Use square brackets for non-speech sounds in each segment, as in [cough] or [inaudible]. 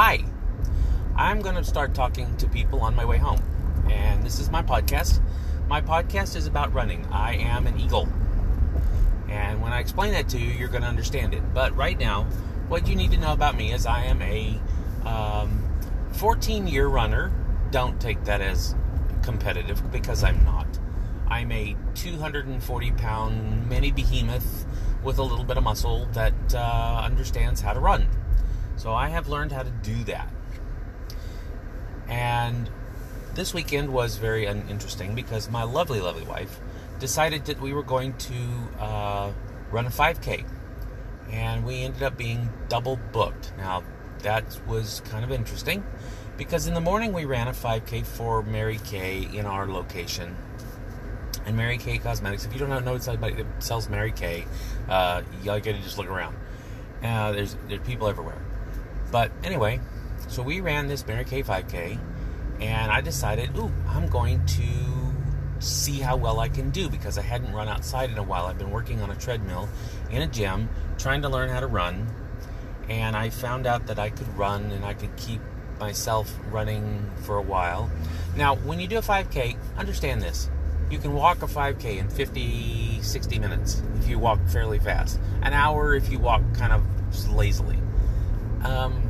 Hi, I'm going to start talking to people on my way home. And this is my podcast. My podcast is about running. I am an eagle. And when I explain that to you, you're going to understand it. But right now, what you need to know about me is I am a 14 um, year runner. Don't take that as competitive because I'm not. I'm a 240 pound mini behemoth with a little bit of muscle that uh, understands how to run. So I have learned how to do that. And this weekend was very interesting because my lovely, lovely wife decided that we were going to uh, run a 5K. And we ended up being double booked. Now, that was kind of interesting because in the morning we ran a 5K for Mary Kay in our location. And Mary Kay Cosmetics, if you don't know it's somebody that sells Mary Kay, uh, you gotta just look around. Uh, there's there's people everywhere. But anyway, so we ran this Mary Kay 5K, and I decided, ooh, I'm going to see how well I can do because I hadn't run outside in a while. I've been working on a treadmill in a gym, trying to learn how to run, and I found out that I could run and I could keep myself running for a while. Now, when you do a 5K, understand this. You can walk a 5K in 50, 60 minutes if you walk fairly fast. An hour if you walk kind of lazily. Um,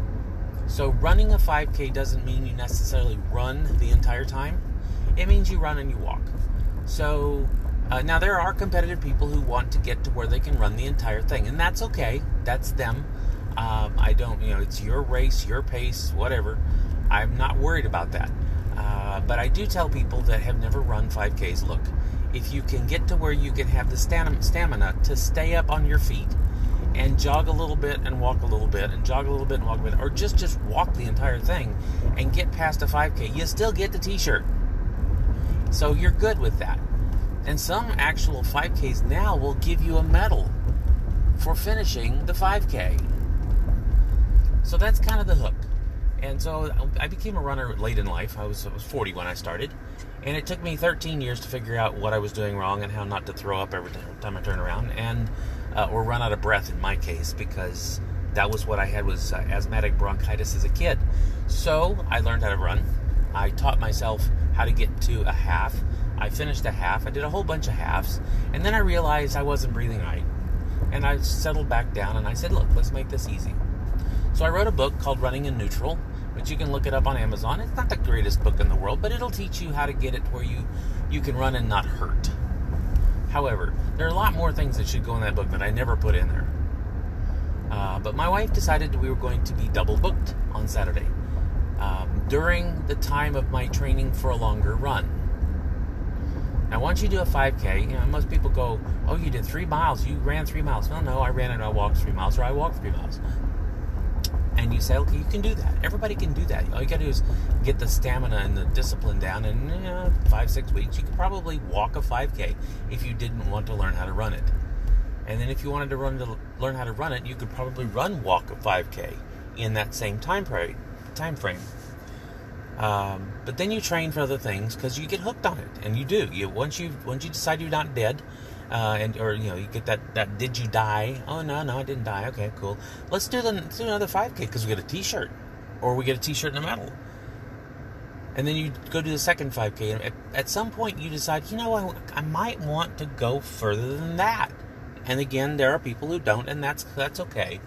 so running a 5K doesn't mean you necessarily run the entire time. It means you run and you walk. So uh, now there are competitive people who want to get to where they can run the entire thing, and that's okay. That's them. Um, I don't, you know, it's your race, your pace, whatever. I'm not worried about that. Uh, but I do tell people that have never run 5Ks, look, if you can get to where you can have the stamina to stay up on your feet jog a little bit and walk a little bit and jog a little bit and walk a bit or just just walk the entire thing and get past a 5k you still get the t-shirt so you're good with that and some actual 5ks now will give you a medal for finishing the 5k so that's kind of the hook and so I became a runner late in life. I was, I was 40 when I started. And it took me 13 years to figure out what I was doing wrong and how not to throw up every time I turn around. And uh, or run out of breath in my case because that was what I had was uh, asthmatic bronchitis as a kid. So I learned how to run. I taught myself how to get to a half. I finished a half. I did a whole bunch of halves. And then I realized I wasn't breathing right. And I settled back down and I said, look, let's make this easy. So I wrote a book called Running in Neutral, which you can look it up on Amazon. It's not the greatest book in the world, but it'll teach you how to get it where you, you can run and not hurt. However, there are a lot more things that should go in that book that I never put in there. Uh, but my wife decided we were going to be double booked on Saturday um, during the time of my training for a longer run. Now, once you do a 5K, you know, most people go, "Oh, you did three miles. You ran three miles." Well, no, I ran and I walked three miles, or I walked three miles and you say, okay, you can do that. Everybody can do that. All you got to do is get the stamina and the discipline down. And five, six weeks, you could probably walk a 5K if you didn't want to learn how to run it. And then if you wanted to run to learn how to run it, you could probably run walk a 5K in that same time frame. Time frame. Um, but then you train for other things because you get hooked on it, and you do. You once you once you decide you're not dead, uh, and or you know you get that that did you die? Oh no no I didn't die. Okay cool. Let's do the let's do another 5K because we get a T-shirt, or we get a T-shirt and a medal. And then you go do the second 5K, and at, at some point you decide, you know, I, I might want to go further than that. And again, there are people who don't, and that's that's okay.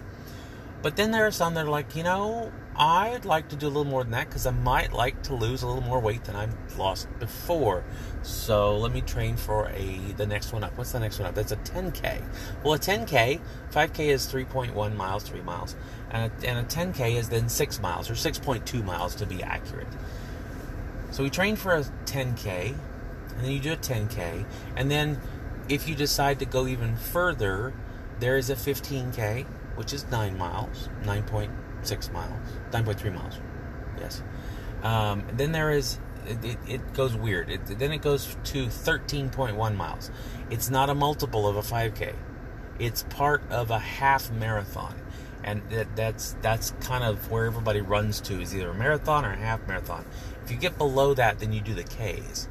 But then there are some that are like, you know, I'd like to do a little more than that because I might like to lose a little more weight than I've lost before. So let me train for a the next one up. What's the next one up? That's a 10k. Well, a 10k, 5k is 3.1 miles, 3 miles, and a, and a 10k is then 6 miles or 6.2 miles to be accurate. So we train for a 10k, and then you do a 10k, and then if you decide to go even further, there is a 15k, which is 9 miles, 9 six miles, nine point three miles. Yes. Um, then there is it, it, it goes weird. It, then it goes to thirteen point one miles. It's not a multiple of a five k. It's part of a half marathon, and that, that's that's kind of where everybody runs to is either a marathon or a half marathon. If you get below that, then you do the Ks.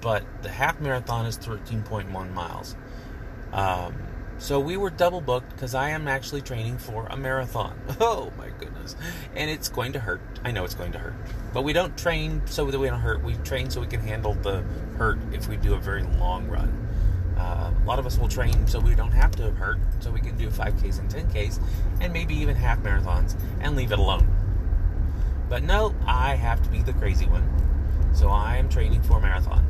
But the half marathon is thirteen point one miles. Um, So we were double booked because I am actually training for a marathon. [laughs] Oh my goodness. And it's going to hurt. I know it's going to hurt. But we don't train so that we don't hurt. We train so we can handle the hurt if we do a very long run. Uh, a lot of us will train so we don't have to hurt, so we can do 5Ks and 10Ks, and maybe even half marathons and leave it alone. But no, I have to be the crazy one. So I am training for a marathon.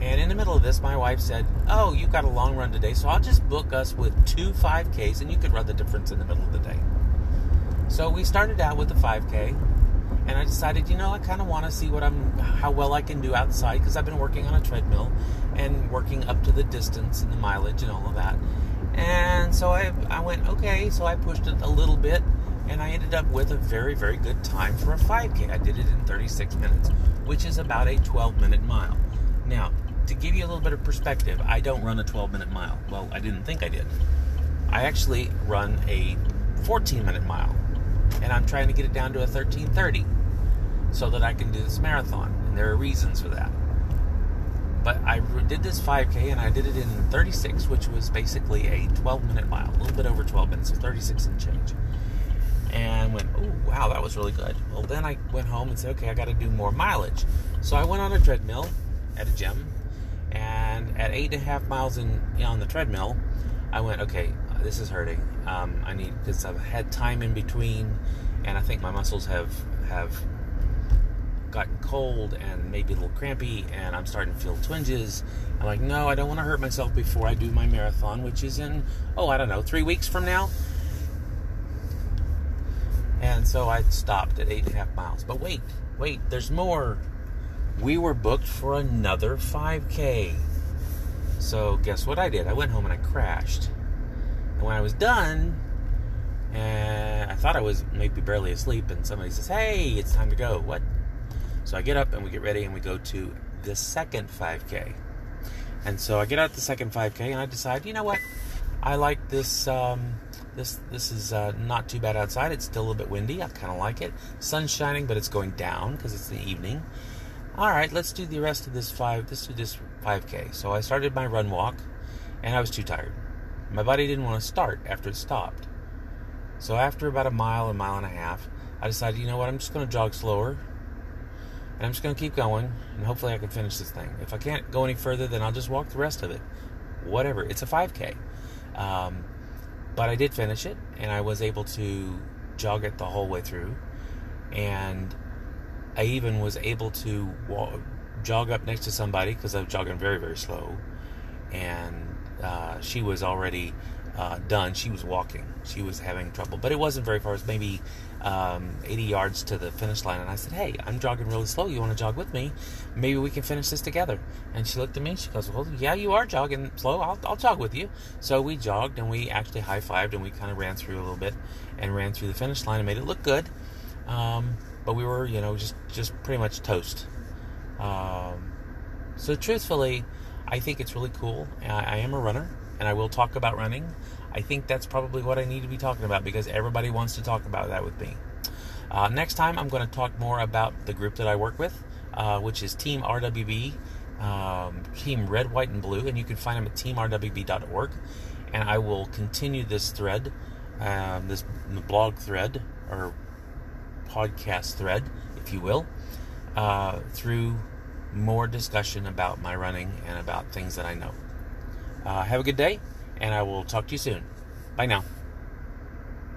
And in the middle of this, my wife said, Oh, you've got a long run today, so I'll just book us with two 5Ks and you could run the difference in the middle of the day. So we started out with the 5K, and I decided, you know, I kind of want to see what I'm, how well I can do outside because I've been working on a treadmill and working up to the distance and the mileage and all of that. And so I, I went, okay, so I pushed it a little bit, and I ended up with a very, very good time for a 5K. I did it in 36 minutes, which is about a 12 minute mile. Now, to give you a little bit of perspective, I don't run a 12 minute mile. Well, I didn't think I did. I actually run a 14 minute mile and I'm trying to get it down to a 1330 so that I can do this marathon. And there are reasons for that. But I did this 5K and I did it in 36, which was basically a 12 minute mile, a little bit over 12 minutes, so 36 and change. And went, oh, wow, that was really good. Well, then I went home and said, okay, I got to do more mileage. So I went on a treadmill at a gym, and at eight and a half miles in on the treadmill, I went, okay, this is hurting. Um, I need because I've had time in between, and I think my muscles have have gotten cold and maybe a little crampy, and I'm starting to feel twinges. I'm like, no, I don't want to hurt myself before I do my marathon, which is in oh, I don't know, three weeks from now. And so I stopped at eight and a half miles. But wait, wait, there's more. We were booked for another 5K. So guess what I did? I went home and I crashed. And when I was done, and I thought I was maybe barely asleep, and somebody says, Hey, it's time to go. What? So I get up and we get ready and we go to the second 5K. And so I get out the second 5K and I decide, you know what? I like this. Um, this this is uh, not too bad outside. It's still a little bit windy. I kind of like it. Sun's shining, but it's going down because it's the evening. All right, let's do the rest of this five. Let's do this 5K. So I started my run walk, and I was too tired. My body didn't want to start after it stopped. So after about a mile, a mile and a half, I decided, you know what, I'm just going to jog slower. And I'm just going to keep going, and hopefully I can finish this thing. If I can't go any further, then I'll just walk the rest of it. Whatever. It's a 5K. Um, but I did finish it, and I was able to jog it the whole way through. And I even was able to walk, jog up next to somebody because I was jogging very, very slow. And uh, she was already uh, done. She was walking. She was having trouble, but it wasn't very far. It was maybe um, 80 yards to the finish line. And I said, "Hey, I'm jogging really slow. You want to jog with me? Maybe we can finish this together." And she looked at me. She goes, "Well, yeah, you are jogging slow. I'll, I'll jog with you." So we jogged and we actually high fived and we kind of ran through a little bit and ran through the finish line and made it look good. Um, but we were, you know, just just pretty much toast. Um, so truthfully I think it's really cool. I, am a runner, and I will talk about running. I think that's probably what I need to be talking about because everybody wants to talk about that with me. Uh, next time, I'm going to talk more about the group that I work with, uh, which is Team RWB, um, Team Red, White, and Blue, and you can find them at teamrwb.org. And I will continue this thread, um, this blog thread, or podcast thread, if you will, uh, through more discussion about my running and about things that I know. Uh, have a good day, and I will talk to you soon. Bye now.